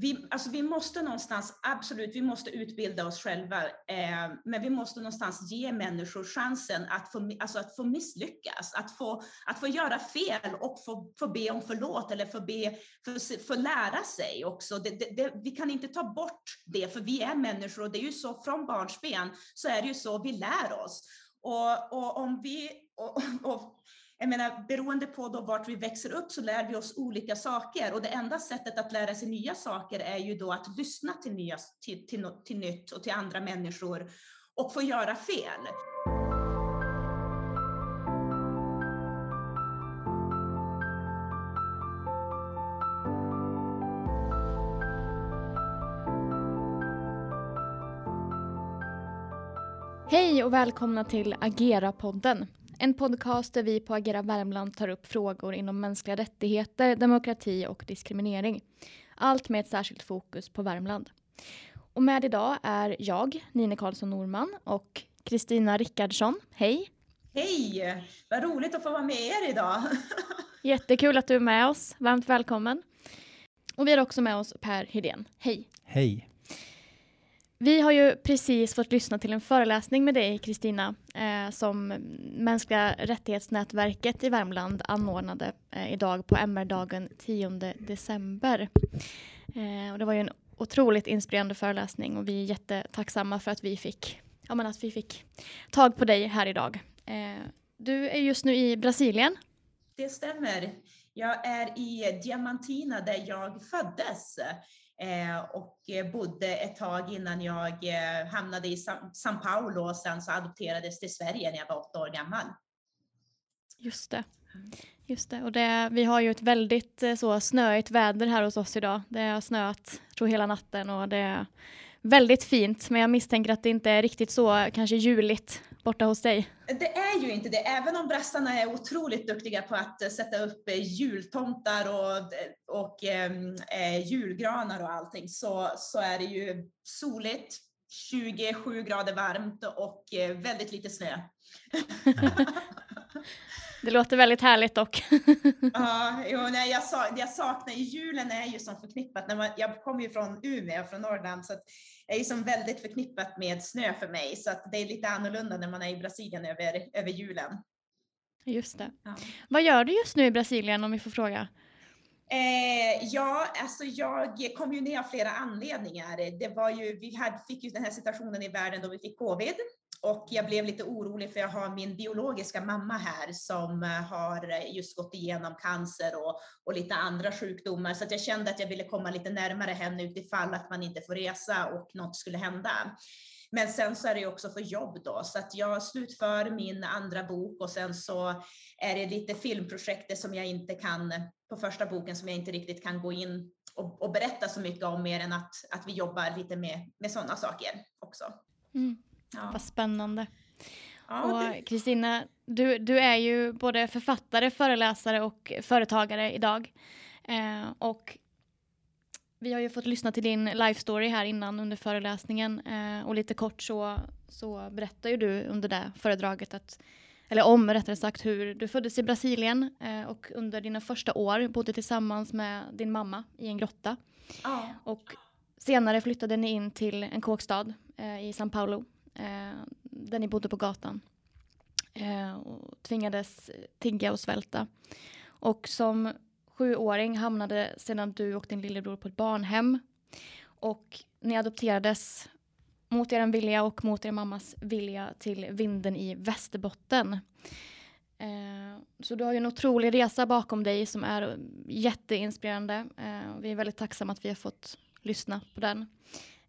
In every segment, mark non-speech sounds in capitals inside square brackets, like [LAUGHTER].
vi, alltså vi måste någonstans, absolut, vi måste utbilda oss själva, eh, men vi måste någonstans ge människor chansen att få, alltså att få misslyckas, att få, att få göra fel och få, få be om förlåt eller få, be, få, få lära sig också. Det, det, det, vi kan inte ta bort det, för vi är människor och det är ju så från barnsben så är det ju så vi lär oss. Och, och om vi, och, och, jag menar, beroende på då vart vi växer upp så lär vi oss olika saker och det enda sättet att lära sig nya saker är ju då att lyssna till, nya, till, till, till nytt och till andra människor och få göra fel. Hej och välkomna till Agera-podden. En podcast där vi på Agera Värmland tar upp frågor inom mänskliga rättigheter, demokrati och diskriminering. Allt med ett särskilt fokus på Värmland. Och med idag är jag, Nine Karlsson Norman och Kristina Rickardsson. Hej! Hej! Vad roligt att få vara med er idag. [LAUGHS] Jättekul att du är med oss. Varmt välkommen. Och vi har också med oss Per Hedén. Hej! Hej! Vi har ju precis fått lyssna till en föreläsning med dig, Kristina, eh, som Mänskliga rättighetsnätverket i Värmland anordnade eh, idag på MR-dagen 10 december. Eh, och det var ju en otroligt inspirerande föreläsning och vi är jättetacksamma för att vi fick, ja, men att vi fick tag på dig här idag. Eh, du är just nu i Brasilien. Det stämmer. Jag är i Diamantina där jag föddes. Eh, och eh, bodde ett tag innan jag eh, hamnade i São Paulo och sen så adopterades till Sverige när jag var åtta år gammal. Just det. Just det. Och det, vi har ju ett väldigt så snöigt väder här hos oss idag. Det har snöat tror hela natten och det väldigt fint. Men jag misstänker att det inte är riktigt så kanske juligt borta hos dig? Det är ju inte det, även om brassarna är otroligt duktiga på att eh, sätta upp eh, jultomtar och, och eh, julgranar och allting så, så är det ju soligt, 27 grader varmt och eh, väldigt lite snö. [LAUGHS] Det låter väldigt härligt dock. [LAUGHS] ja, jo, nej, jag, sa, jag saknar, julen är ju som förknippat, när man, jag kommer ju från Umeå, från Norrland, så att är ju som väldigt förknippat med snö för mig, så att det är lite annorlunda när man är i Brasilien över, över julen. Just det. Ja. Vad gör du just nu i Brasilien om vi får fråga? Eh, ja, alltså jag kom ju ner av flera anledningar. Det var ju, vi hade, fick ju den här situationen i världen då vi fick covid och jag blev lite orolig för jag har min biologiska mamma här som eh, har just gått igenom cancer och, och lite andra sjukdomar så att jag kände att jag ville komma lite närmare henne utifall att man inte får resa och något skulle hända. Men sen så är det ju också för jobb då, så att jag slutför min andra bok och sen så är det lite filmprojekt som jag inte kan, på första boken som jag inte riktigt kan gå in och, och berätta så mycket om mer än att, att vi jobbar lite med, med sådana saker också. Mm. Ja. Vad spännande. Ja, och Kristina, du, du är ju både författare, föreläsare och företagare idag. Eh, och vi har ju fått lyssna till din life story här innan under föreläsningen eh, och lite kort så, så berättar ju du under det föredraget att eller om rättare sagt hur du föddes i Brasilien eh, och under dina första år bodde tillsammans med din mamma i en grotta. Ja. Och senare flyttade ni in till en kåkstad eh, i São Paulo eh, där ni bodde på gatan eh, och tvingades tigga och svälta. Och som sjuåring hamnade sedan du och din lillebror på ett barnhem och ni adopterades mot er vilja och mot er mammas vilja till vinden i Västerbotten. Eh, så du har ju en otrolig resa bakom dig som är jätteinspirerande. Eh, vi är väldigt tacksamma att vi har fått lyssna på den.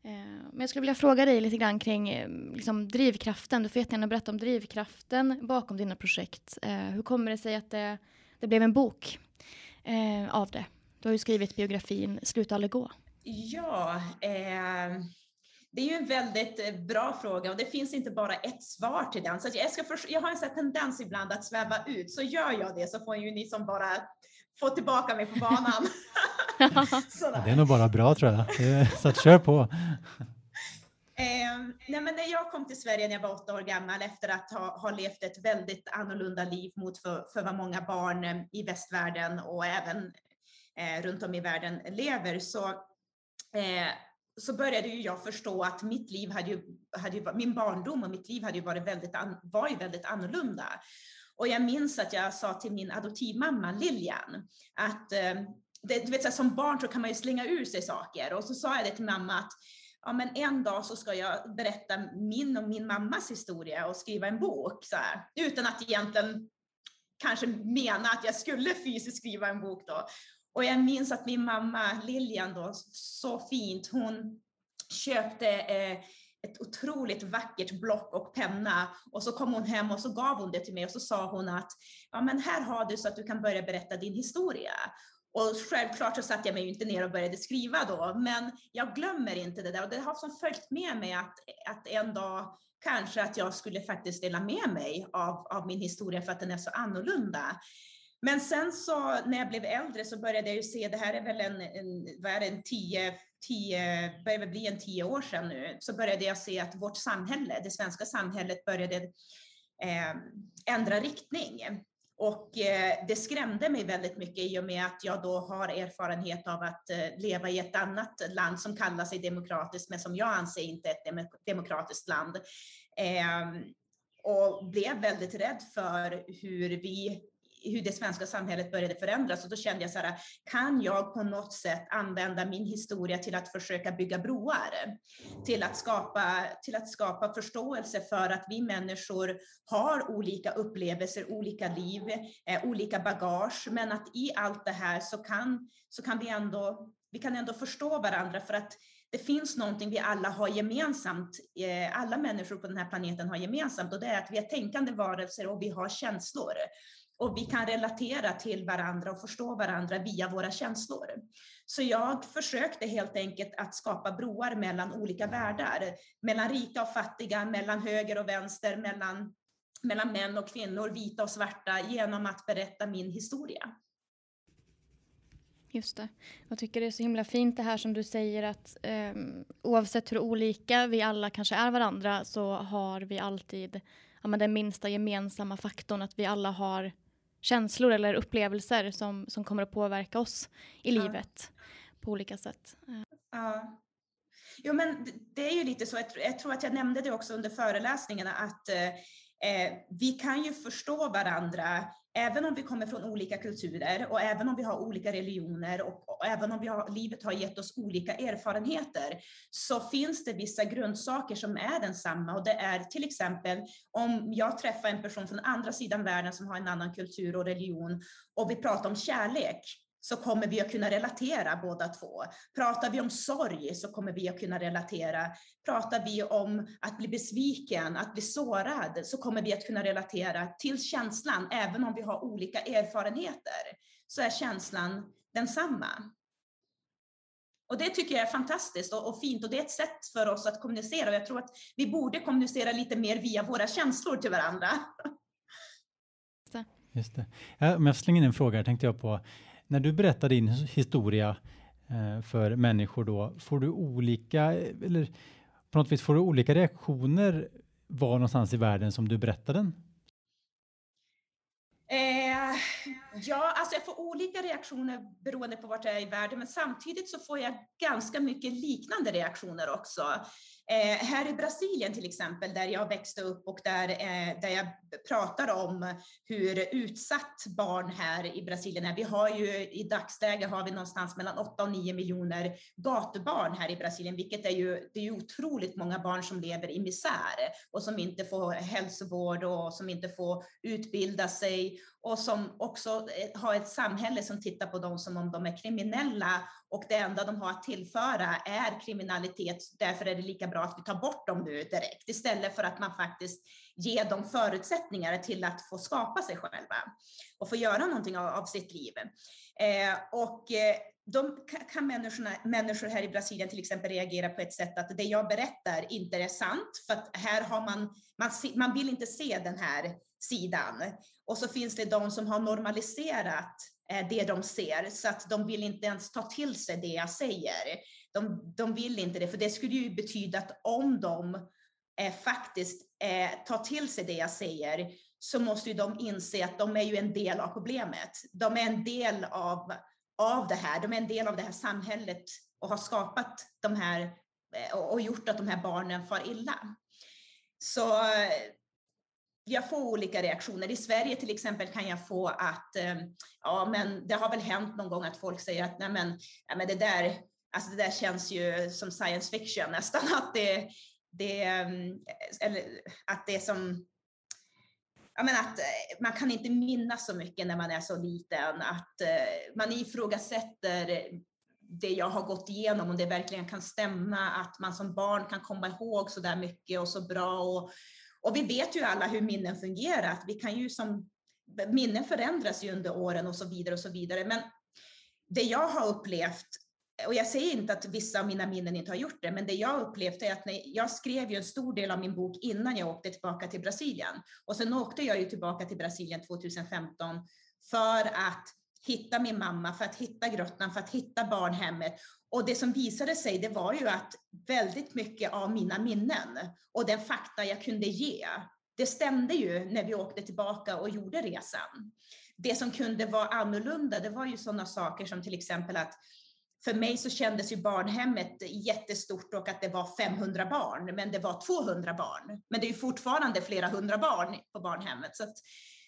Eh, men jag skulle vilja fråga dig lite grann kring eh, liksom, drivkraften. Du får jättegärna berätta om drivkraften bakom dina projekt. Eh, hur kommer det sig att det, det blev en bok eh, av det? Du har ju skrivit biografin Sluta aldrig gå. Ja, eh, det är ju en väldigt bra fråga och det finns inte bara ett svar till den. Så jag, ska för, jag har en sån tendens ibland att sväva ut, så gör jag det så får ju ni som bara få tillbaka mig på banan. [LAUGHS] [LAUGHS] ja, det är nog bara bra tror jag, så att kör på. [LAUGHS] Eh, nej men när jag kom till Sverige när jag var åtta år gammal efter att ha, ha levt ett väldigt annorlunda liv mot för, för vad många barn eh, i västvärlden och även eh, runt om i världen lever så eh, så började ju jag förstå att mitt liv hade ju, hade ju, min barndom och mitt liv hade ju varit väldigt, var ju väldigt annorlunda. Och jag minns att jag sa till min adoptivmamma Lilian att eh, det, du vet, så här, som barn så kan man ju slänga ur sig saker och så sa jag det till mamma att ja, men en dag så ska jag berätta min och min mammas historia och skriva en bok så här, utan att egentligen kanske mena att jag skulle fysiskt skriva en bok då. Och jag minns att min mamma Lilian då, så fint, hon köpte eh, ett otroligt vackert block och penna och så kom hon hem och så gav hon det till mig och så sa hon att ja men här har du så att du kan börja berätta din historia. Och självklart så satte jag mig inte ner och började skriva då, men jag glömmer inte det där och det har som följt med mig att, att en dag kanske att jag skulle faktiskt dela med mig av, av min historia för att den är så annorlunda. Men sen så när jag blev äldre så började jag ju se, det här är väl en, en vad är det, en 10, tio, börjar väl bli en tio år sedan nu, så började jag se att vårt samhälle, det svenska samhället började eh, ändra riktning. Och eh, det skrämde mig väldigt mycket i och med att jag då har erfarenhet av att eh, leva i ett annat land som kallar sig demokratiskt, men som jag anser inte är ett demokratiskt land. Ehm, och blev väldigt rädd för hur vi hur det svenska samhället började förändras. Och då kände jag så här, kan jag på något sätt använda min historia till att försöka bygga broar? Till att skapa, till att skapa förståelse för att vi människor har olika upplevelser, olika liv, eh, olika bagage, men att i allt det här så kan, så kan vi ändå, vi kan ändå förstå varandra. För att det finns någonting vi alla har gemensamt, eh, alla människor på den här planeten har gemensamt. Och det är att vi är tänkande varelser och vi har känslor och vi kan relatera till varandra och förstå varandra via våra känslor. Så jag försökte helt enkelt att skapa broar mellan olika världar, mellan rika och fattiga, mellan höger och vänster, mellan, mellan män och kvinnor, vita och svarta, genom att berätta min historia. Just det. Jag tycker det är så himla fint det här som du säger att eh, oavsett hur olika vi alla kanske är varandra så har vi alltid ja, men den minsta gemensamma faktorn att vi alla har känslor eller upplevelser som, som kommer att påverka oss i ja. livet på olika sätt. Ja. Jo, men det är ju lite så, jag tror att jag nämnde det också under föreläsningarna, att eh, vi kan ju förstå varandra även om vi kommer från olika kulturer och även om vi har olika religioner och, och även om vi har, livet har gett oss olika erfarenheter så finns det vissa grundsaker som är densamma. Och det är till exempel om jag träffar en person från andra sidan världen som har en annan kultur och religion och vi pratar om kärlek så kommer vi att kunna relatera båda två. Pratar vi om sorg så kommer vi att kunna relatera. Pratar vi om att bli besviken, att bli sårad, så kommer vi att kunna relatera till känslan. Även om vi har olika erfarenheter så är känslan densamma. Och det tycker jag är fantastiskt och, och, fint och det är ett sätt för oss att kommunicera och jag tror att vi borde kommunicera lite mer via våra känslor till varandra. Just det. Ja, om jag slänger in en fråga tänkte jag på när du berättar din historia eh, för människor då, får du olika, eh, eller på något vis får du olika reaktioner var någonstans i världen som du berättar den? Eh, ja, alltså jag får olika reaktioner beroende på vart jag är i världen, men samtidigt så får jag ganska mycket liknande reaktioner också. Eh, här i Brasilien till exempel, där jag växte upp och där, eh, där jag pratar om hur utsatt barn här i Brasilien är. Vi har ju i dagsläget har vi någonstans mellan 8 och 9 miljoner gatubarn här i Brasilien, vilket är ju, det är ju otroligt många barn som lever i misär och som inte får hälsovård och som inte får utbilda sig och som också eh, har ett samhälle som tittar på dem som om de är kriminella och det enda de har att tillföra är kriminalitet. Därför är det lika bra att vi tar bort dem nu direkt istället för att man faktiskt ger dem förutsättningar till att få skapa sig själva och få göra någonting av, av sitt liv. Eh, och eh, de kan människor här i Brasilien till exempel reagera på ett sätt att det jag berättar inte är sant, för att här har man, man, man vill inte se den här sidan. Och så finns det de som har normaliserat eh, det de ser, så att de vill inte ens ta till sig det jag säger. De, de vill inte det, för det skulle ju betyda att om de eh, faktiskt eh, tar till sig det jag säger, så måste ju de inse att de är ju en del av problemet. De är en del av, av det här, de är en del av det här samhället och har skapat de här eh, och gjort att de här barnen far illa. Så eh, jag får olika reaktioner. I Sverige till exempel kan jag få att, eh, ja men det har väl hänt någon gång att folk säger att nej men, ja, men det där, alltså det där känns ju som science fiction [LAUGHS] nästan, att det, det, eh, eller att det är som jag menar att eh, man kan inte minnas så mycket när man är så liten, att man ifrågasätter det jag har gått igenom, om det verkligen kan stämma, att man som barn kan komma ihåg så där mycket och så bra. Och, och vi vet ju alla hur minnen fungerar, vi kan ju som, minnen förändras ju under åren och så vidare och så vidare. Men det jag har upplevt och jag säger inte att vissa av mina minnen inte har gjort det, men det jag upplevt är att när jag skrev ju en stor del av min bok innan jag åkte tillbaka till Brasilien. Och sen åkte jag ju tillbaka till Brasilien 2015 för att hitta min mamma, för att hitta grottan, för att hitta barnhemmet. Och det som visade sig, det var ju att väldigt mycket av mina minnen och den fakta jag kunde ge, det stämde ju när vi åkte tillbaka och gjorde resan. Det som kunde vara annorlunda, det var ju sådana saker som till exempel att för mig så kändes ju barnhemmet jättestort och att det var 500 barn, men det var 200 barn. Men det är ju fortfarande flera hundra barn på barnhemmet. Så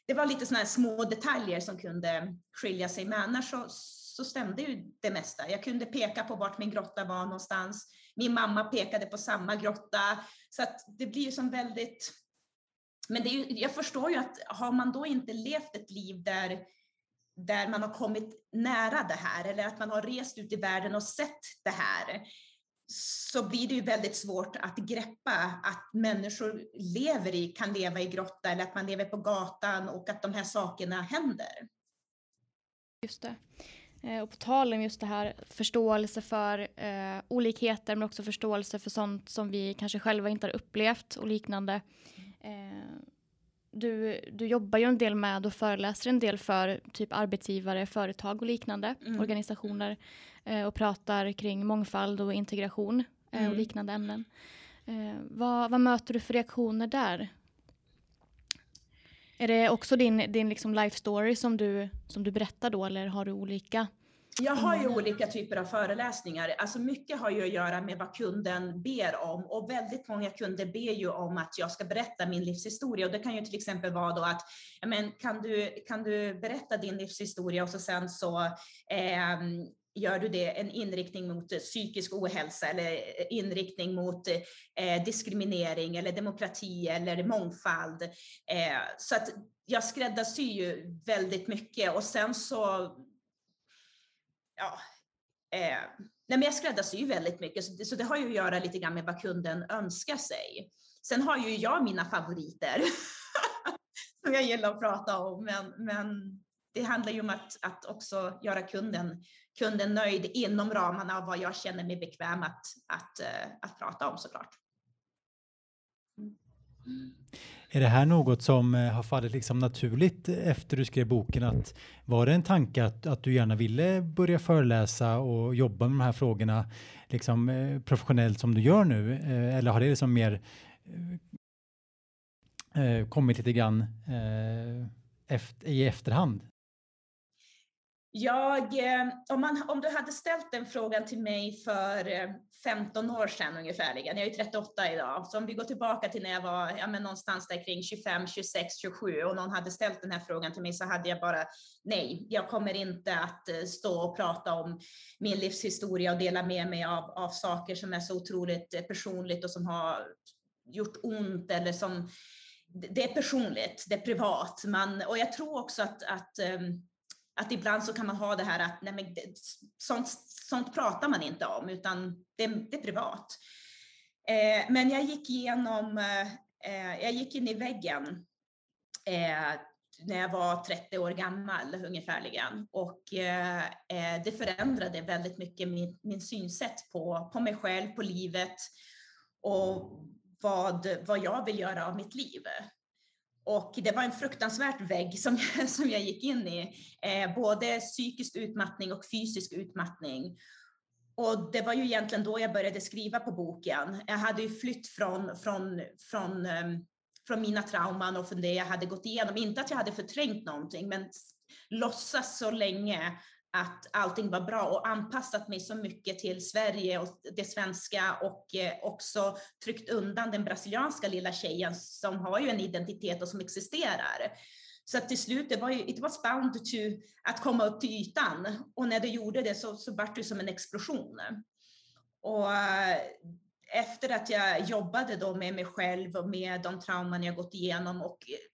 det var lite sådana här små detaljer som kunde skilja sig, men annars så, så stämde ju det mesta. Jag kunde peka på vart min grotta var någonstans. Min mamma pekade på samma grotta, så att det blir ju som väldigt... Men det är ju, jag förstår ju att har man då inte levt ett liv där där man har kommit nära det här eller att man har rest ut i världen och sett det här så blir det ju väldigt svårt att greppa att människor lever i, kan leva i grotta eller att man lever på gatan och att de här sakerna händer. Just det. Eh, och på tal om just det här förståelse för eh, olikheter men också förståelse för sånt som vi kanske själva inte har upplevt och liknande. Eh, du, du jobbar ju en del med och föreläser en del för typ arbetsgivare, företag och liknande mm. organisationer eh, och pratar kring mångfald och integration eh, mm. och liknande ämnen. Eh, vad, vad, möter du för reaktioner där? Är det också din, din liksom life story som du, som du berättar då eller har du olika? Jag har ju olika typer av föreläsningar. Alltså mycket har ju att göra med vad kunden ber om och väldigt många kunder ber ju om att jag ska berätta min livshistoria och det kan ju till exempel vara då att men, kan, du, kan du berätta din livshistoria och så sen så eh, gör du det en inriktning mot eh, psykisk ohälsa eller eh, inriktning mot eh, diskriminering eller demokrati eller mångfald. Eh, så att jag skräddarsyr ju väldigt mycket och sen så ja, eh, nej men jag skräddarsyr väldigt mycket, så det, så det har ju att göra lite grann med vad kunden önskar sig. Sen har ju jag mina favoriter [LAUGHS] som jag gillar att prata om, men, men det handlar ju om att, att också göra kunden, kunden nöjd inom ramarna av vad jag känner mig bekväm att, att, eh, att prata om såklart. Mm. Är det här något som eh, har fallit liksom naturligt efter du skrev boken? Att var det en tanke att, att du gärna ville börja föreläsa och jobba med de här frågorna liksom, eh, professionellt som du gör nu? Eller har det liksom mer kommit lite grann efter, i efterhand? Jag, eh, om, man, om du hade ställt den frågan till mig för eh, 15 år sedan ungefärligen, jag är 38 idag, så om vi går tillbaka till när jag var ja, men någonstans där kring 25, 26, 27 och någon hade ställt den här frågan till mig så hade jag bara nej, jag kommer inte att eh, stå och prata om min livshistoria och dela med mig av, av saker som är så otroligt personligt och som har gjort ont eller som det är personligt, det är privat. Man, och jag tror också att, att um, att ibland så kan man ha det här att nej men, sånt, sånt pratar man inte om, utan det, det är privat. Eh, men jag gick igenom, eh, jag gick in i väggen eh, när jag var 30 år gammal ungefärligen och eh, eh, det förändrade väldigt mycket min, min synsätt på, på mig själv, på livet och vad, vad jag vill göra av mitt liv. Och det var en fruktansvärt vägg som, [LAUGHS] som jag gick in i, eh, både psykisk utmattning och fysisk utmattning. Och det var ju egentligen då jag började skriva på boken. Jag hade ju flytt från, från, från, um, från mina trauman och från det jag hade gått igenom. Inte att jag hade förträngt någonting, men låtsas så länge att allting var bra och anpassat mig så mycket till Sverige och det svenska och eh, också tryckt undan den brasilianska lilla tjejen som har ju en identitet och som existerar. Så att till slut, det var ju, it was bound to att komma upp till ytan. Och när det gjorde det så, så var det som en explosion. Och eh, efter att jag jobbade då med mig själv och med de trauman jag gått igenom och eh,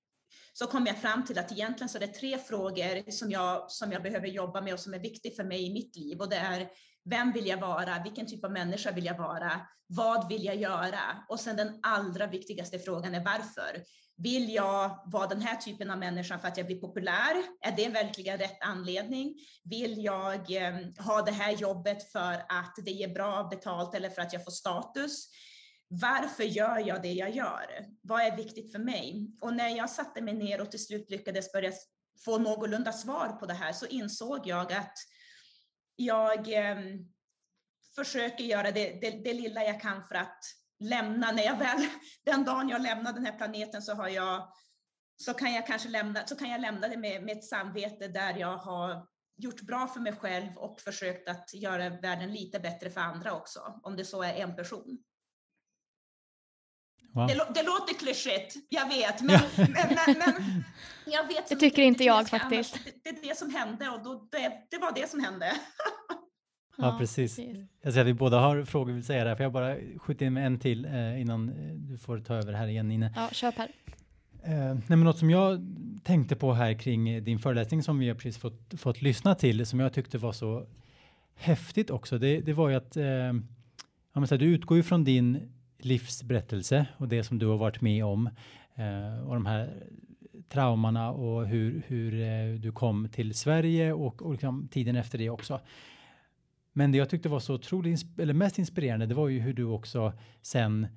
så kom jag fram till att egentligen så är det tre frågor som jag, som jag behöver jobba med och som är viktiga för mig i mitt liv. Och det är vem vill jag vara? Vilken typ av människa vill jag vara? Vad vill jag göra? Och sen den allra viktigaste frågan är varför? Vill jag vara den här typen av människa för att jag blir populär? Är det verkligen rätt anledning? Vill jag eh, ha det här jobbet för att det ger bra betalt eller för att jag får status? Varför gör jag det jag gör? Vad är viktigt för mig? Och när jag satte mig ner och till slut lyckades börja få någorlunda svar på det här så insåg jag att jag eh, försöker göra det, det, det, lilla jag kan för att lämna, när jag väl, [LAUGHS] den dagen jag lämnar den här planeten så har jag, så kan jag kanske lämna, så kan jag lämna det med, med ett samvete där jag har gjort bra för mig själv och försökt att göra världen lite bättre för andra också, om det så är en person. Wow. Det, det, låter klyschigt, jag vet, men, men, men, men, jag vet. Det tycker inte jag faktiskt. Det, det, är det som hände och då, det, det var det som hände. Ja, precis. precis. Jag ser att vi båda har frågor vi vill säga där, för jag bara skjuter in med en till eh, innan eh, du får ta över här igen Nine. Ja, kör Per. Eh, nej, men något som jag tänkte på här kring din föreläsning som vi har precis fått, fått lyssna till, som jag tyckte var så häftigt också, det, det var ju att eh, ja, du utgår ju från din livsberättelse och det som du har varit med om eh, och de här traumorna och hur, hur eh, du kom till Sverige och, och liksom tiden efter det också. Men det jag tyckte var så otroligt, eller mest inspirerande, det var ju hur du också sen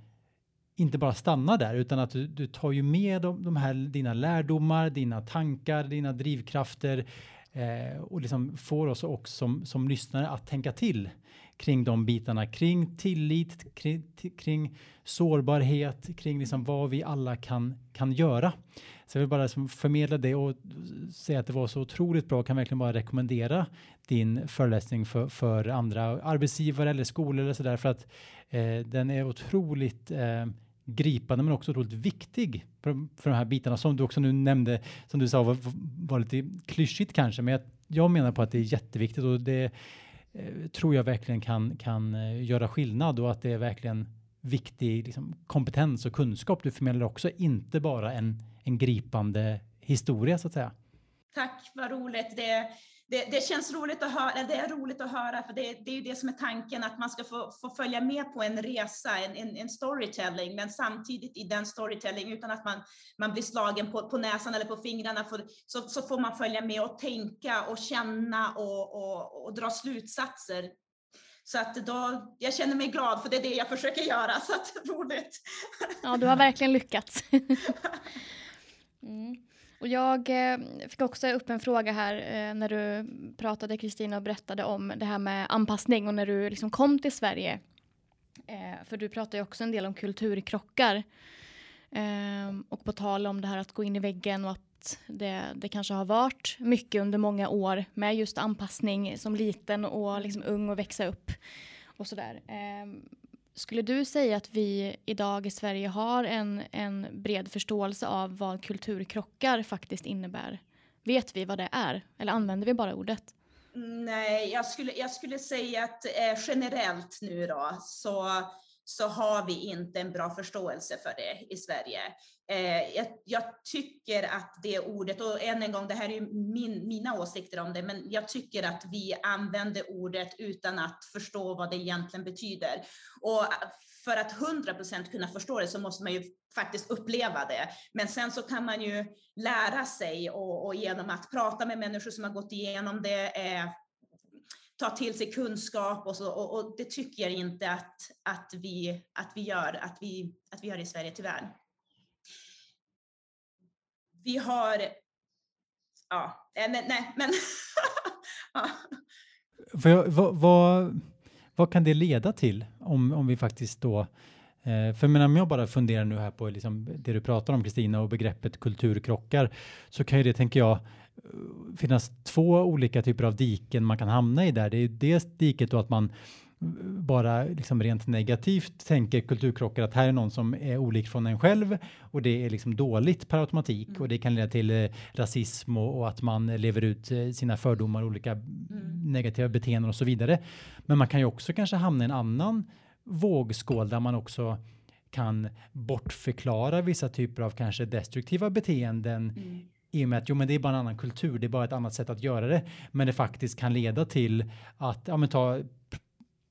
inte bara stannar där utan att du, du tar ju med de, de här dina lärdomar, dina tankar, dina drivkrafter eh, och liksom får oss också som, som lyssnare att tänka till kring de bitarna, kring tillit, kring, kring sårbarhet, kring liksom vad vi alla kan, kan göra. Så jag vill bara liksom förmedla det och säga att det var så otroligt bra. Jag kan verkligen bara rekommendera din föreläsning för, för andra arbetsgivare eller skolor eller sådär för att eh, den är otroligt eh, gripande men också otroligt viktig för, för de här bitarna som du också nu nämnde, som du sa var, var lite klyschigt kanske, men jag, jag menar på att det är jätteviktigt och det eh, tror jag verkligen kan, kan eh, göra skillnad och att det är verkligen viktig liksom, kompetens och kunskap du förmedlar också, inte bara en, en gripande historia så att säga. Tack, vad roligt. Det, det, det, känns roligt att höra, det är roligt att höra, för det, det, är ju det som är tanken, att man ska få, få följa med på en resa, en, en, en, storytelling, men samtidigt i den storytelling, utan att man, man blir slagen på, på näsan eller på fingrarna, för, så, så får man följa med och tänka och känna och, och, och dra slutsatser. Så att då, jag känner mig glad, för det är det jag försöker göra, så att roligt. Ja, du har verkligen lyckats. [LAUGHS] Mm. Och jag eh, fick också upp en fråga här eh, när du pratade Kristina och berättade om det här med anpassning och när du liksom kom till Sverige. Eh, för du pratar ju också en del om kulturkrockar. Ehm, och på tal om det här att gå in i väggen och att det, det kanske har varit mycket under många år med just anpassning som liten och liksom ung och växa upp och sådär. Ehm, skulle du säga att vi idag i Sverige har en, en bred förståelse av vad kulturkrockar faktiskt innebär? Vet vi vad det är? Eller använder vi bara ordet? Nej, jag skulle, jag skulle säga att eh, generellt nu då så så har vi inte en bra förståelse för det i Sverige. Eh, jag, jag, tycker att det ordet, och än en gång, det här är min, mina åsikter om det, men jag tycker att vi använder ordet utan att förstå vad det egentligen betyder. Och för att 100% kunna förstå det så måste man ju faktiskt uppleva det. Men sen så kan man ju lära sig och, och genom att prata med människor som har gått igenom det, eh, ta till sig kunskap och, så, och, och, det tycker jag inte att, att, vi, att, vi gör, att, vi, att vi gör i Sverige tyvärr. Vi har, ja, eh, nej, nej men [LAUGHS] ja. För, vad, vad, vad, kan det leda till om, om vi faktiskt då eh, för men om jag bara funderar nu här på liksom det du pratar om Kristina och begreppet kulturkrockar så kan ju det, tänker jag, finnas två olika typer av diken man kan hamna i där. Det är dels diket då att man bara liksom rent negativt tänker kulturkrockar att här är någon som är olik från en själv och det är liksom dåligt per automatik mm. och det kan leda till eh, rasism och, och, att man lever ut eh, sina fördomar, olika mm. negativa beteenden och så vidare. Men man kan ju också kanske hamna i en annan vågskål där man också kan bortförklara vissa typer av kanske destruktiva beteenden mm. I och med att jo, men det är bara en annan kultur, det är bara ett annat sätt att göra det, men det faktiskt kan leda till att ja, men ta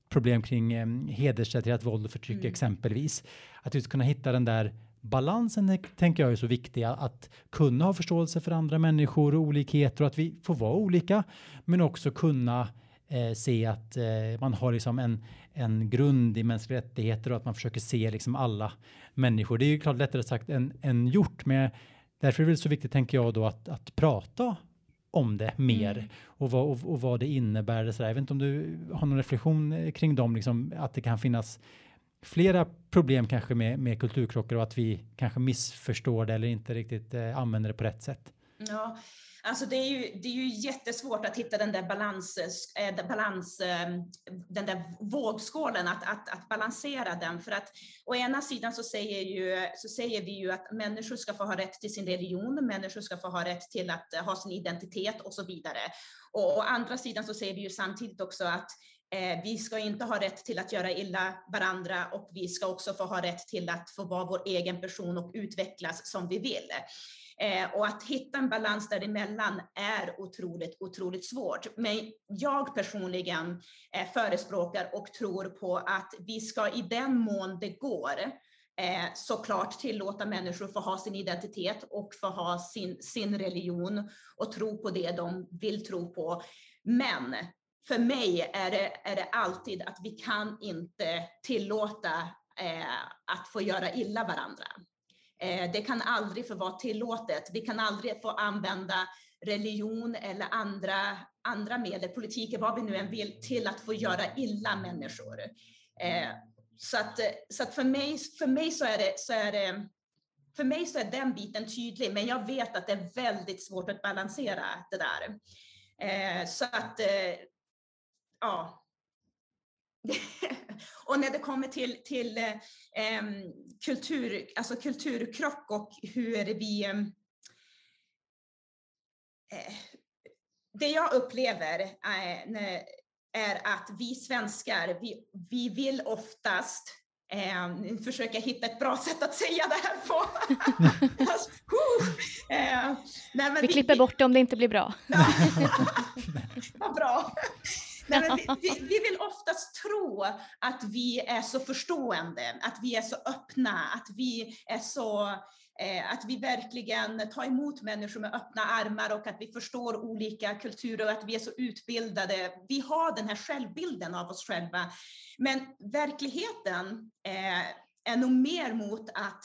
problem kring eh, hedersrelaterat våld och förtryck mm. exempelvis. Att just kunna hitta den där balansen tänker jag är så viktig att kunna ha förståelse för andra människor och olikheter och att vi får vara olika men också kunna eh, se att eh, man har liksom en, en grund i mänskliga rättigheter och att man försöker se liksom alla människor. Det är ju klart lättare sagt än, än gjort men därför är det så viktigt tänker jag då att, att prata om det mer mm. och, vad, och, och, vad det innebär. Så Jag vet inte om du har någon reflektion kring dem, liksom, att det kan finnas flera problem kanske med, med kulturkrockar och att vi kanske missförstår det eller inte riktigt eh, använder det på rätt sätt. Ja, Alltså det är, ju, det är ju jättesvårt att hitta den där balans, äh, balans äh, den där vågskålen, att, att, att balansera den. För att å ena sidan så säger, ju, så säger vi ju att människor ska få ha rätt till sin religion, människor ska få ha rätt till att ha sin identitet och så vidare. Och å andra sidan så säger vi ju samtidigt också att eh, Eh, vi ska inte ha rätt till att göra illa varandra och vi ska också få ha rätt till att få vara vår egen person och utvecklas som vi vill. Eh, och att hitta en balans däremellan är otroligt, otroligt svårt. Men jag personligen eh, förespråkar och tror på att vi ska i den mån det går såklart tillåta människor få ha sin identitet och få ha sin, sin religion och tro på det de vill tro på. Men för mig är det, är det alltid att vi kan inte tillåta eh, att få göra illa varandra. Eh, det kan aldrig få vara tillåtet. Vi kan aldrig få använda religion eller andra, andra medel, politik, vad vi nu än vill, till att få göra illa människor. Eh, så att, så att för, mig, för mig så är det, så är det för mig så är den biten tydlig, men jag vet att det är väldigt svårt att balansera det där. Eh, så att, eh, ja, [LAUGHS] och när det kommer till, till eh, kultur, alltså kulturkrock och hur vi... Eh, det jag upplever eh, är att vi svenskar, vi, vi vill oftast eh, försöka hitta ett bra sätt att säga det här på. [LAUGHS] alltså, uh, nej, vi, vi klipper bort det om det inte blir bra. [LAUGHS] Vad bra. Nej, vi, vi, vi, vill oftast tro att vi är så förstående, att vi är så öppna, att vi är så eh, att vi verkligen tar emot människor med öppna armar och att vi förstår olika kulturer och att vi är så utbildade. Vi har den här självbilden av oss själva. Men verkligheten eh, är nog mer mot att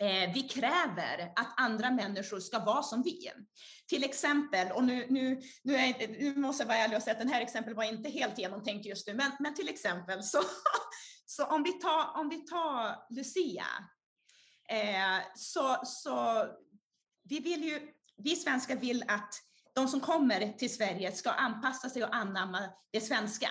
Eh, vi kräver att andra människor ska vara som vi. Till exempel, och nu, nu, nu, är, nu måste jag vara ärlig och säga att den här exemplet var inte helt genomtänkt just nu, men, men till exempel så, [LAUGHS] så om, vi tar, om vi tar Lucia, eh, så, så vi vill ju, vi svenskar vill att de som kommer till Sverige ska anpassa sig och anamma det svenska.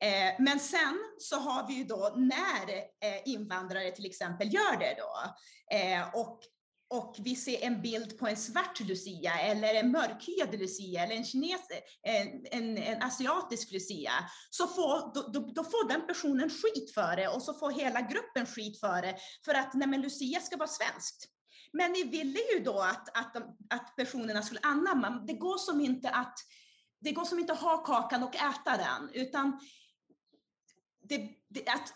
Eh, men sen så har vi ju då när eh, invandrare till exempel gör det då eh, och och vi ser en bild på en svart lucia eller en mörkhyad lucia eller en, kines, en, en, en asiatisk lucia, så får, då, då, då, får den personen skit för det och så får hela gruppen skit för det, för att nej men lucia ska vara svenskt. Men ni ville ju då att, att, de, att personerna skulle anamma, det går som inte att det går som inte att ha kakan och äta den, utan det, det, att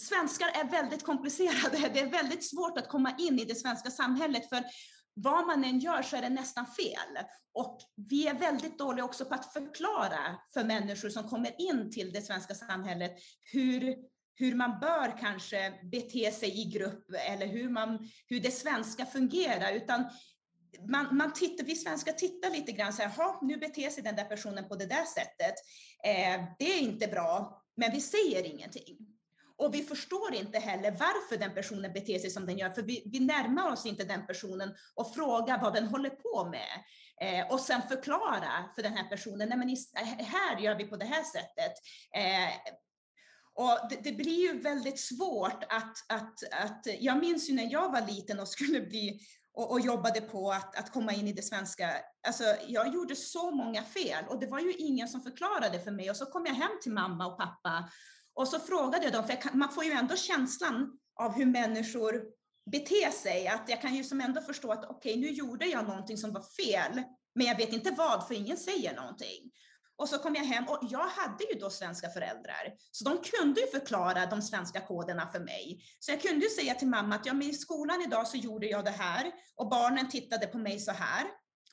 svenskar är väldigt komplicerade. Det är väldigt svårt att komma in i det svenska samhället för vad man än gör så är det nästan fel. Och vi är väldigt dåliga också på att förklara för människor som kommer in till det svenska samhället hur, hur man bör kanske bete sig i grupp eller hur, man, hur det svenska fungerar. Utan man, man tittar, vi svenskar tittar lite grann så här, nu beter sig den där personen på det där sättet. Eh, det är inte bra, men vi säger ingenting. Och vi förstår inte heller varför den personen beter sig som den gör, för vi, vi närmar oss inte den personen och frågar vad den håller på med. Eh, och sen förklara för den här personen, nej men här gör vi på det här sättet. Eh, och det, det, blir ju väldigt svårt att, att, att, jag minns ju när jag var liten och skulle bli och, och jobbade på att, att komma in i det svenska. Alltså, jag gjorde så många fel och det var ju ingen som förklarade för mig. Och så kom jag hem till mamma och pappa och så frågade jag dem, för jag man får ju ändå känslan av hur människor beter sig. Att jag kan ju som ändå förstå att okej, okay, nu gjorde jag någonting som var fel, men jag vet inte vad, för ingen säger någonting. Och så kom jag hem och jag hade ju då svenska föräldrar, så de kunde ju förklara de svenska koderna för mig. Så jag kunde ju säga till mamma att ja, men i skolan idag så gjorde jag det här och barnen tittade på mig så här.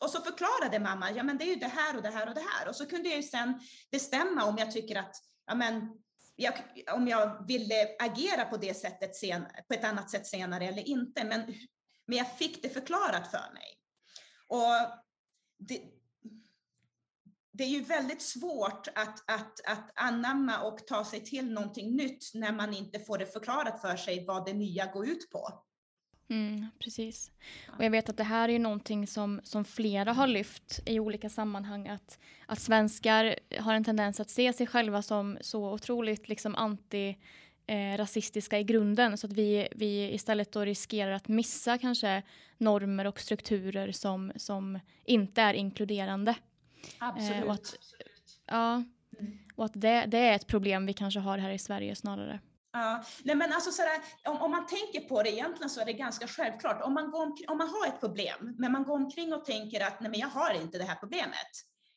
Och så förklarade mamma, ja men det är ju det här och det här och det här. Och så kunde jag ju sen bestämma om jag tycker att, ja men, jag, om jag ville agera på det sättet sen, på ett annat sätt senare eller inte. Men, men jag fick det förklarat för mig. Och det, det är ju väldigt svårt att, att, att anamma och ta sig till någonting nytt när man inte får det förklarat för sig vad det nya går ut på. Mm, precis. Och jag vet att det här är ju någonting som, som flera har lyft i olika sammanhang. Att, att svenskar har en tendens att se sig själva som så otroligt liksom anti eh, rasistiska i grunden så att vi, vi istället då riskerar att missa kanske normer och strukturer som, som inte är inkluderande. Absolut. Eh, och att, ja, mm. och att det, det är ett problem vi kanske har här i Sverige snarare. Ja, nej men alltså sådär, om, om, man tänker på det egentligen så är det ganska självklart. Om man, går omkring, om man har ett problem, men man går omkring och tänker att nej men jag har inte det här problemet.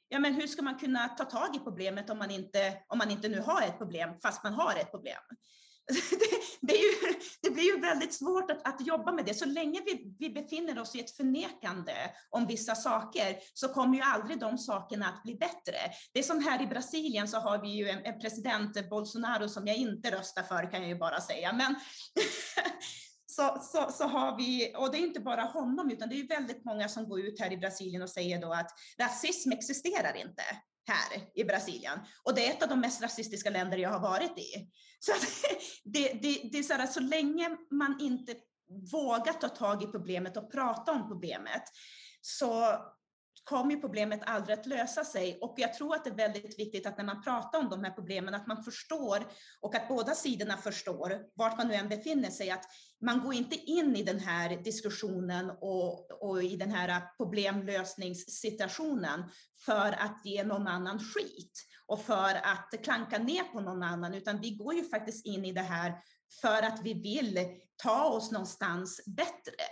Ja, men hur ska man kunna ta tag i problemet om man inte, om man inte nu har ett problem, fast man har ett problem? [LAUGHS] det, det, ju, det, blir ju väldigt svårt att, att jobba med det. Så länge vi, vi, befinner oss i ett förnekande om vissa saker så kommer ju aldrig de sakerna att bli bättre. Det är som här i Brasilien så har vi ju en, en president, Bolsonaro, som jag inte röstar för kan jag ju bara säga. Men [LAUGHS] så, så, så har vi, och det är inte bara honom, utan det är väldigt många som går ut här i Brasilien och säger då att rasism existerar inte här i Brasilien. Och det är ett av de mest rasistiska länder jag har varit i. Så [LAUGHS] det, det, det är så här, så länge man inte vågar ta tag i problemet och prata om problemet så kommer problemet aldrig att lösa sig. Och jag tror att det är väldigt viktigt att när man pratar om de här problemen, att man förstår och att båda sidorna förstår, vart man nu än befinner sig, att man går inte in i den här diskussionen och, och i den här problemlösningssituationen för att ge någon annan skit och för att klanka ner på någon annan, utan vi går ju faktiskt in i det här för att vi vill ta oss någonstans bättre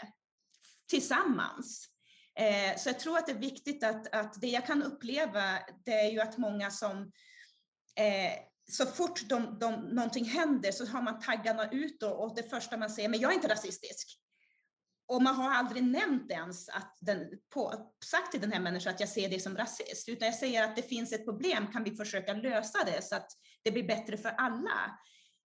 tillsammans. Eh, så jag tror att det är viktigt att, att det jag kan uppleva, det är ju att många som eh, så fort de, de, någonting händer så har man taggarna ut och, och det första man säger, men jag är inte rasistisk. Och man har aldrig nämnt ens att den, på, sagt till den här människan att jag ser det som rasist, utan jag säger att det finns ett problem, kan vi försöka lösa det så att det blir bättre för alla?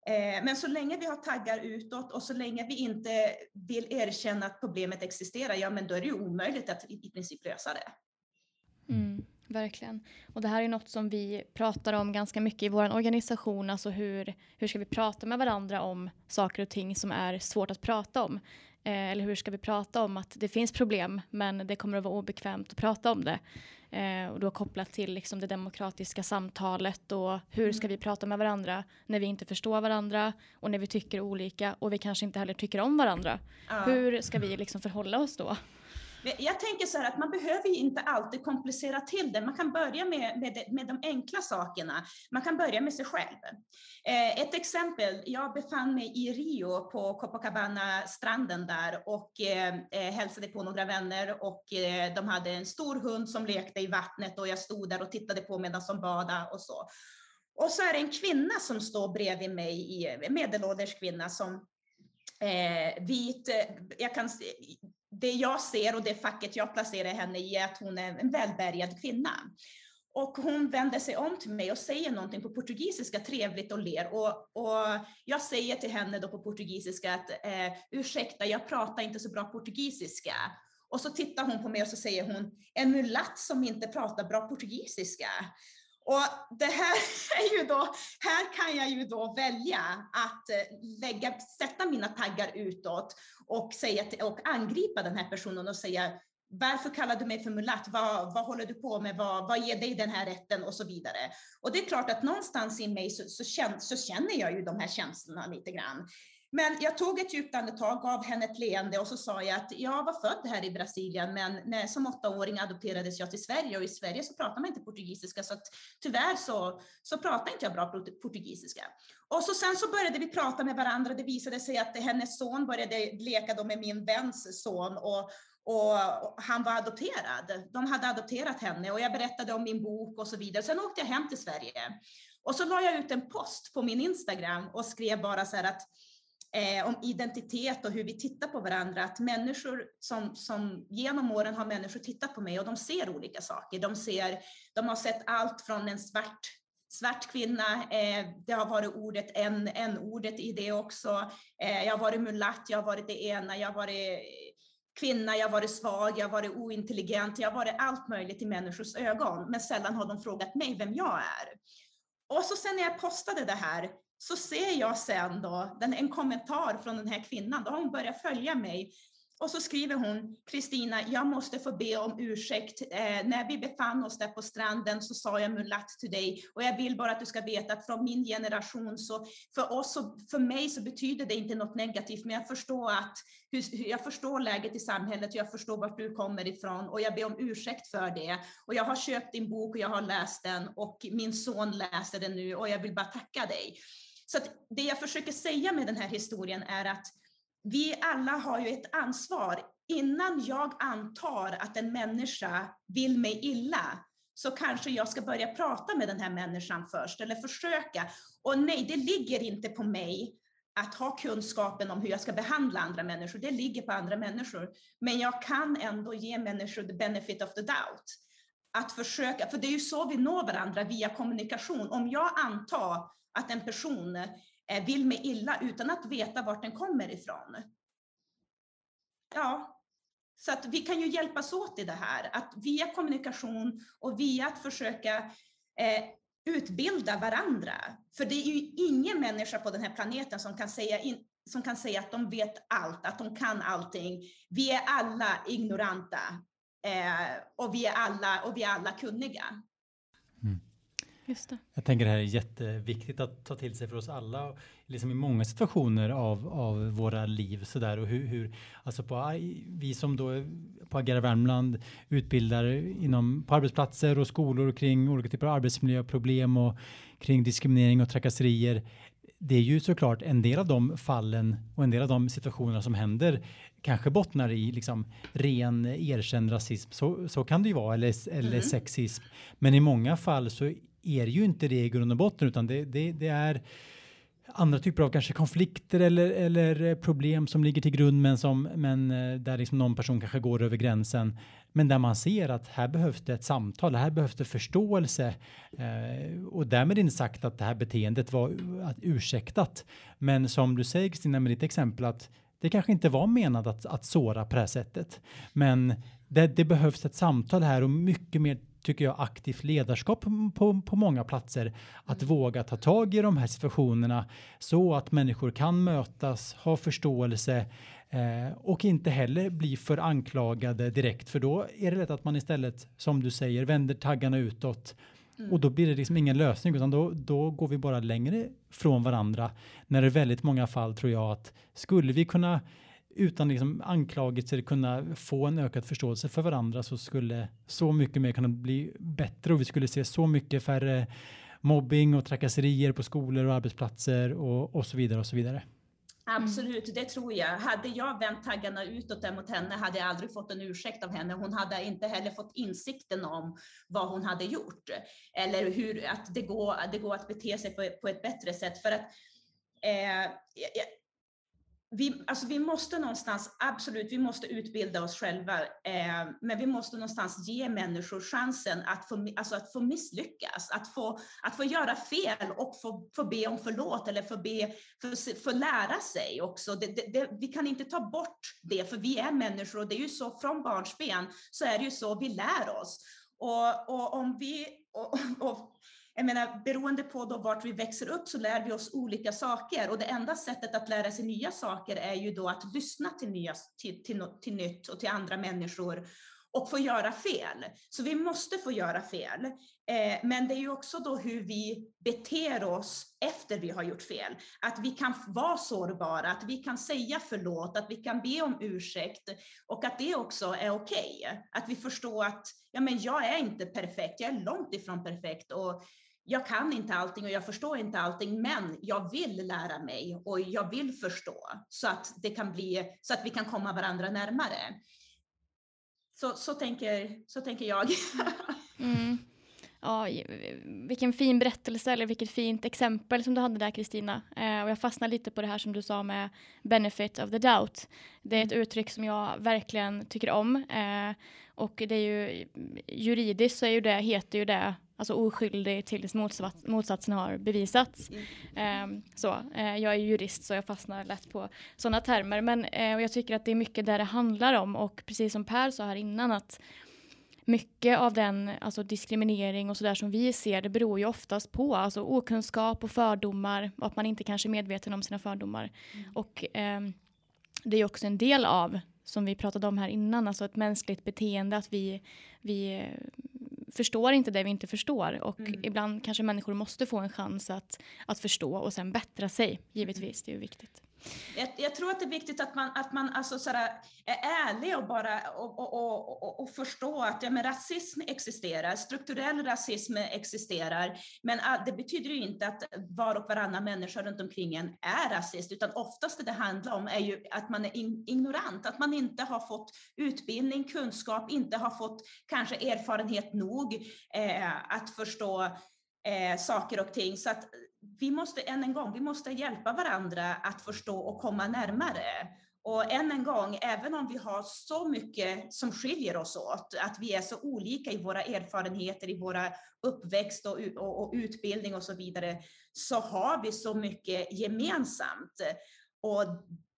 Eh, men så länge vi har taggar utåt och så länge vi inte vill erkänna att problemet existerar, ja men då är det ju omöjligt att i princip lösa det. Mm, verkligen. Och det här är något som vi pratar om ganska mycket i vår organisation, alltså hur, hur ska vi prata med varandra om saker och ting som är svårt att prata om. Eh, eller hur ska vi prata om att det finns problem men det kommer att vara obekvämt att prata om det. Eh, och då kopplat till liksom det demokratiska samtalet och hur ska mm. vi prata med varandra när vi inte förstår varandra och när vi tycker olika och vi kanske inte heller tycker om varandra. Ja. Hur ska vi liksom förhålla oss då? Jag tänker så här att man behöver inte alltid komplicera till det. Man kan börja med, med, med de enkla sakerna. Man kan börja med sig själv. Eh, ett exempel, jag befann mig i Rio på Copacabana-stranden där och eh, eh, hälsade på några vänner och eh, de hade en stor hund som lekte i vattnet och jag stod där och tittade på medan de badade och så. Och så är det en kvinna som står bredvid mig, en medelålders kvinna som eh, vit, eh, jag kan det jag ser och det facket jag placerar henne i är att hon är en välbärgad kvinna. Och hon vänder sig om till mig och säger någonting på portugisiska trevligt och ler. Och, och jag säger till henne då på portugisiska att eh, ursäkta, jag pratar inte så bra portugisiska. Och så tittar hon på mig och så säger hon, en mulatt som inte pratar bra portugisiska. Och det här [LAUGHS] är ju då, här kan jag ju då välja att eh, lägga, sätta mina taggar utåt och, säga, och angripa den här personen och säga varför kallar du mig för mulatt? Vad, vad håller du på med? Vad, vad ger dig den här rätten? Och så vidare. Och det är klart att någonstans i mig så, så, känner, så känner jag ju de här känslorna lite grann. Men jag tog ett djupt andetag, gav henne ett leende och så sa jag att jag var född här i Brasilien, men när, som åttaåring adopterades jag till Sverige och i Sverige så pratar man inte portugisiska, så att tyvärr så, så pratar inte jag bra portugisiska. Och så sen så började vi prata med varandra. Det visade sig att hennes son började leka då med min väns son och, och han var adopterad. De hade adopterat henne och jag berättade om min bok och så vidare. Sen åkte jag hem till Sverige och så la jag ut en post på min Instagram och skrev bara så här att eh, om identitet och hur vi tittar på varandra. Att människor som, som genom åren har människor tittat på mig och de ser olika saker. De, ser, de har sett allt från en svart svart kvinna, eh, det har varit ordet en, en ordet i det också. Eh, jag har varit mulatt, jag har varit det ena, jag har varit kvinna, jag har varit svag, jag har varit ointelligent, jag har varit allt möjligt i människors ögon, men sällan har de frågat mig vem jag är. Och så sen när jag postade det här så ser jag sen då den, en kommentar från den här kvinnan, då har hon börjat följa mig. Och så skriver hon, Kristina, jag måste få be om ursäkt. Eh, när vi befann oss där på stranden så sa jag mulatt till dig och jag vill bara att du ska veta att från min generation så för oss och för mig så betyder det inte något negativt, men jag förstår att jag förstår läget i samhället, jag förstår vart du kommer ifrån och jag ber om ursäkt för det. Och jag har köpt din bok och jag har läst den och min son läser den nu och jag vill bara tacka dig. Så det jag försöker säga med den här historien är att vi alla har ju ett ansvar. Innan jag antar att en människa vill mig illa, så kanske jag ska börja prata med den här människan först, eller försöka. Och nej, det ligger inte på mig att ha kunskapen om hur jag ska behandla andra människor. Det ligger på andra människor. Men jag kan ändå ge människor the benefit of the doubt. Att försöka, för det är ju så vi når varandra via kommunikation. Om jag antar att en person eh, vill mig illa utan att veta vart den kommer ifrån. Ja, så att vi kan ju hjälpas åt i det här, att via kommunikation och via att försöka eh, utbilda varandra. För det är ju ingen människa på den här planeten som kan säga in, som kan säga att de vet allt, att de kan allting. Vi är alla ignoranta eh, och, vi är alla, och vi är alla kunniga. Just det. Jag tänker det här är jätteviktigt att ta till sig för oss alla, liksom i många situationer av, av våra liv sådär och hur, hur alltså på, vi som då på Agera Värmland utbildar inom på arbetsplatser och skolor kring olika typer av arbetsmiljöproblem och kring diskriminering och trakasserier. Det är ju såklart en del av de fallen och en del av de situationerna som händer kanske bottnar i liksom ren erkänd rasism. Så, så kan det ju vara eller, eller mm. sexism. Men i många fall så är det ju inte det i grund och botten utan det, det, det är andra typer av kanske konflikter eller, eller problem som ligger till grund men, som, men eh, där liksom någon person kanske går över gränsen. Men där man ser att här behövs det ett samtal, här behövs det förståelse. Eh, och därmed inte sagt att det här beteendet var ursäktat. Men som du säger Kristina med ditt exempel att det kanske inte var menat att, att såra på det här sättet. Men det, det behövs ett samtal här och mycket mer tycker jag, aktivt ledarskap på, på många platser. Att mm. våga ta tag i de här situationerna så att människor kan mötas, ha förståelse eh, och inte heller bli för anklagade direkt. För då är det lätt att man istället, som du säger, vänder taggarna utåt. Mm. Och då blir det liksom ingen lösning utan då, då går vi bara längre från varandra. När det är väldigt många fall tror jag att skulle vi kunna utan liksom anklagelser kunna få en ökad förståelse för varandra så skulle så mycket mer kunna bli bättre och vi skulle se så mycket färre mobbing och trakasserier på skolor och arbetsplatser och, och så vidare och så vidare. Absolut, det tror jag. Hade jag vänt taggarna utåt mot henne hade jag aldrig fått en ursäkt av henne. Hon hade inte heller fått insikten om vad hon hade gjort eller hur att det går, det går att bete sig på, på ett bättre sätt. För att eh, vi, alltså vi måste någonstans, absolut, vi måste utbilda oss själva, eh, men vi måste någonstans ge människor chansen att få, alltså att få misslyckas, att få, att få göra fel och få, få be om förlåt eller få, be, för, få lära sig också. Det, det, det, vi kan inte ta bort det, för vi är människor och det är ju så från barnsben så är det ju så vi lär oss. Och, och om vi, och, och jag menar, beroende på då vart vi växer upp så lär vi oss olika saker och det enda sättet att lära sig nya saker är ju då att lyssna till, nya, till, till, till nytt och till andra människor och få göra fel. Så vi måste få göra fel. Eh, men det är ju också då hur vi beter oss efter vi har gjort fel. Att vi kan vara sårbara, att vi kan säga förlåt, att vi kan be om ursäkt och att det också är okej. Okay. Att vi förstår att ja, men jag är inte perfekt, jag är långt ifrån perfekt och jag kan inte allting och jag förstår inte allting, men jag vill lära mig och jag vill förstå så att det kan bli så att vi kan komma varandra närmare. Så, så, tänker, så tänker jag. [LAUGHS] mm. Ja, vilken fin berättelse eller vilket fint exempel som du hade där Kristina. Eh, och jag fastnar lite på det här som du sa med benefit of the doubt. Det är ett mm. uttryck som jag verkligen tycker om. Eh, och det är ju juridiskt så är ju det, heter ju det alltså oskyldig tills motsats, motsatsen har bevisats. Mm. Eh, så, eh, jag är jurist så jag fastnar lätt på sådana termer. Men eh, jag tycker att det är mycket där det handlar om och precis som Per sa här innan att mycket av den alltså diskriminering och sådär som vi ser det beror ju oftast på alltså okunskap och fördomar och att man inte kanske är medveten om sina fördomar. Mm. Och ehm, det är också en del av som vi pratade om här innan, alltså ett mänskligt beteende att vi, vi förstår inte det vi inte förstår och mm. ibland kanske människor måste få en chans att, att förstå och sen bättra sig. Givetvis, det är ju viktigt. Jag, jag, tror att det är viktigt att man, att man alltså sådär, är ärlig och bara och, och, och, och förstå att ja, men rasism existerar, strukturell rasism existerar, men ah, det betyder ju inte att var och varannan människa runt omkring en är rasist, utan oftast det det handlar om är ju att man är ignorant, att man inte har fått utbildning, kunskap, inte har fått kanske erfarenhet nog eh, att förstå eh, saker och ting. Så att vi måste än en gång, vi måste hjälpa varandra att förstå och komma närmare. Och än en gång, även om vi har så mycket som skiljer oss åt, att vi är så olika i våra erfarenheter, i våra uppväxt och, och, och utbildning och så vidare, så har vi så mycket gemensamt. Och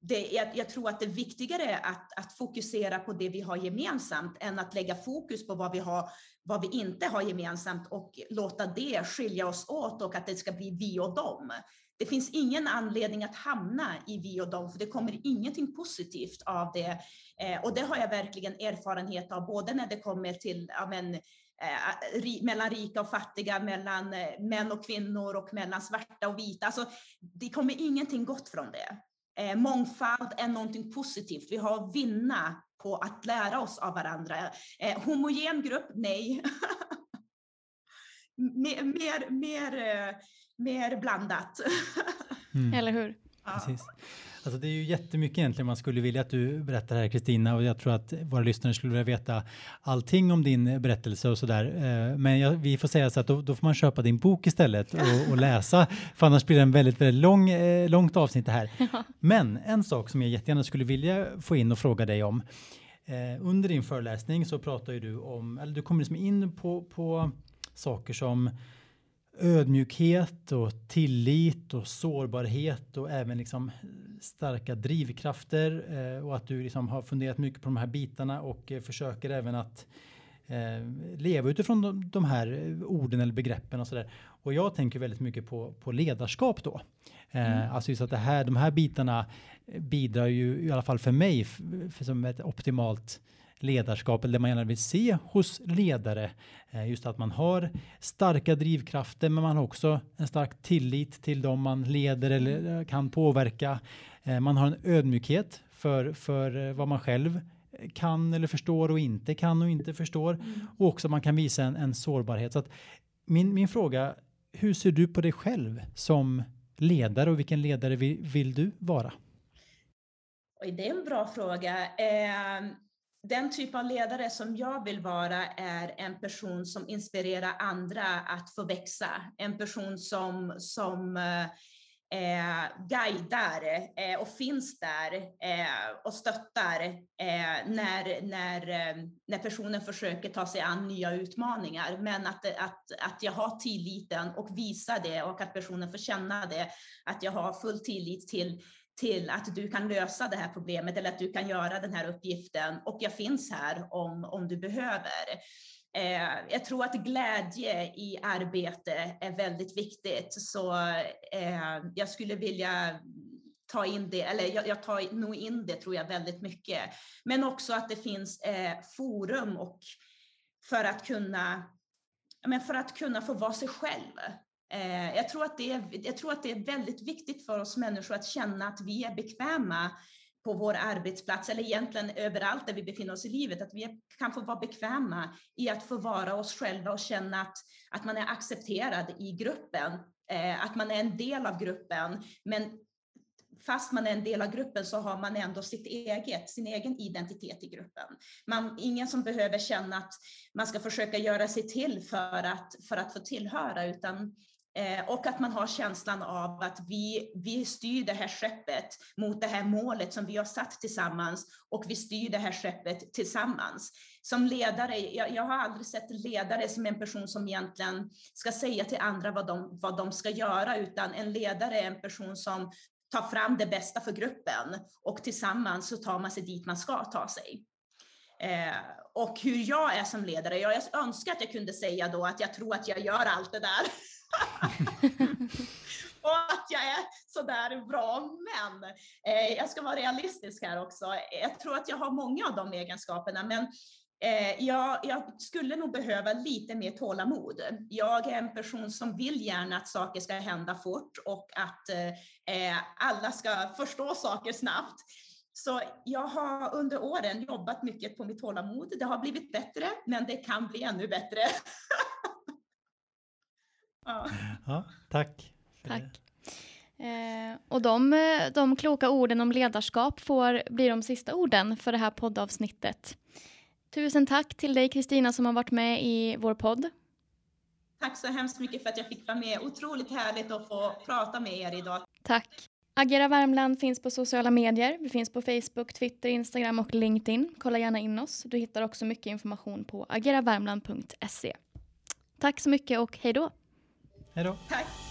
det, jag, jag, tror att det är viktigare att, att fokusera på det vi har gemensamt än att lägga fokus på vad vi, har, vad vi inte har gemensamt och låta det skilja oss åt och att det ska bli vi och dem. Det finns ingen anledning att hamna i vi och dem, för det kommer ingenting positivt av det. Eh, och det har jag verkligen erfarenhet av, både när det kommer till ja, men, eh, ri, mellan rika och fattiga, mellan eh, män och kvinnor och mellan svarta och vita. Alltså, det kommer ingenting gott från det. Eh, mångfald är någonting positivt. Vi har att vinna på att lära oss av varandra. Eh, homogen grupp, nej. [LAUGHS] mer, mer, mer, eh, mer blandat. mm. Eller hur? Precis. Alltså det är ju jättemycket egentligen man skulle vilja att du berättar här Kristina och jag tror att våra lyssnare skulle vilja veta allting om din berättelse och sådär. Eh, men jag, vi får säga så att då, då, får man köpa din bok istället och, och läsa för annars blir det en väldigt, väldigt lång, eh, långt avsnitt det här. Men en sak som jag jättegärna skulle vilja få in och fråga dig om. Eh, under din föreläsning så pratar ju du om, eller du kommer liksom in på, på saker som ödmjukhet och tillit och sårbarhet och även liksom starka drivkrafter eh, och att du liksom har funderat mycket på de här bitarna och eh, försöker även att eh, leva utifrån de, de, här orden eller begreppen och så där. Och jag tänker väldigt mycket på, på ledarskap då. Eh, mm. Alltså just att det här, de här bitarna bidrar ju i alla fall för mig för, som ett optimalt ledarskap eller det man gärna vill se hos ledare. Eh, just att man har starka drivkrafter men man har också en stark tillit till dem man leder eller kan påverka. Eh, man har en ödmjukhet för, för eh, vad man själv kan eller förstår och inte kan och inte förstår. Mm. Och också man kan visa en, en sårbarhet. Så min, min fråga, hur ser du på dig själv som ledare och vilken ledare vill, vill du vara? Oj, det är en bra fråga. Eh, den typ av ledare som jag vill vara är en person som inspirerar andra att få växa. En person som, som eh, guidar eh, och finns där eh, och stöttar eh, när, när, eh, när personen försöker ta sig an nya utmaningar. Men att, att, att jag har tilliten och visar det och att personen får känna det. Att jag har full tillit till till att du kan lösa det här problemet eller att du kan göra den här uppgiften och jag finns här om, om du behöver. Eh, jag tror att glädje i arbete är väldigt viktigt, så eh, jag skulle vilja ta in det, eller jag, jag, tar nog in det tror jag väldigt mycket. Men också att det finns eh, forum och för att kunna, men för att kunna få vara sig själv. Eh, jag, tror att det är, jag tror att det är väldigt viktigt för oss människor att känna att vi är bekväma på vår arbetsplats eller egentligen överallt där vi befinner oss i livet, att vi kan få vara bekväma i att få vara oss själva och känna att, att man är accepterad i gruppen, eh, att man är en del av gruppen, men fast man är en del av gruppen så har man ändå sitt eget, sin egen identitet i gruppen. Man, ingen som behöver känna att man ska försöka göra sig till för att, för att få tillhöra, utan Eh, och att man har känslan av att vi, vi styr det här skeppet mot det här målet som vi har satt tillsammans och vi styr det här skeppet tillsammans. Som ledare, jag, jag har aldrig sett ledare som en person som egentligen ska säga till andra vad de, vad de ska göra, utan en ledare är en person som tar fram det bästa för gruppen och tillsammans så tar man sig dit man ska ta sig. Eh, och hur jag är som ledare, jag önskar att jag kunde säga då att jag tror att jag gör allt det där. [LAUGHS] och att jag är sådär bra, men eh, jag ska vara realistisk här också. Jag tror att jag har många av de egenskaperna, men eh, jag, jag, skulle nog behöva lite mer tålamod. Jag är en person som vill gärna att saker ska hända fort och att eh, alla ska förstå saker snabbt. Så jag har under åren jobbat mycket på mitt tålamod. Det har blivit bättre, men det kan bli ännu bättre. [LAUGHS] ja. ja, tack. Tack. Eh, och de, de kloka orden om ledarskap får bli de sista orden för det här poddavsnittet. Tusen tack till dig Kristina som har varit med i vår podd. Tack så hemskt mycket för att jag fick vara med. Otroligt härligt att få prata med er idag. Tack. Agera Värmland finns på sociala medier. Vi finns på Facebook, Twitter, Instagram och LinkedIn. Kolla gärna in oss. Du hittar också mycket information på ageravärmland.se. Tack så mycket och hej då! Hej då! Tack!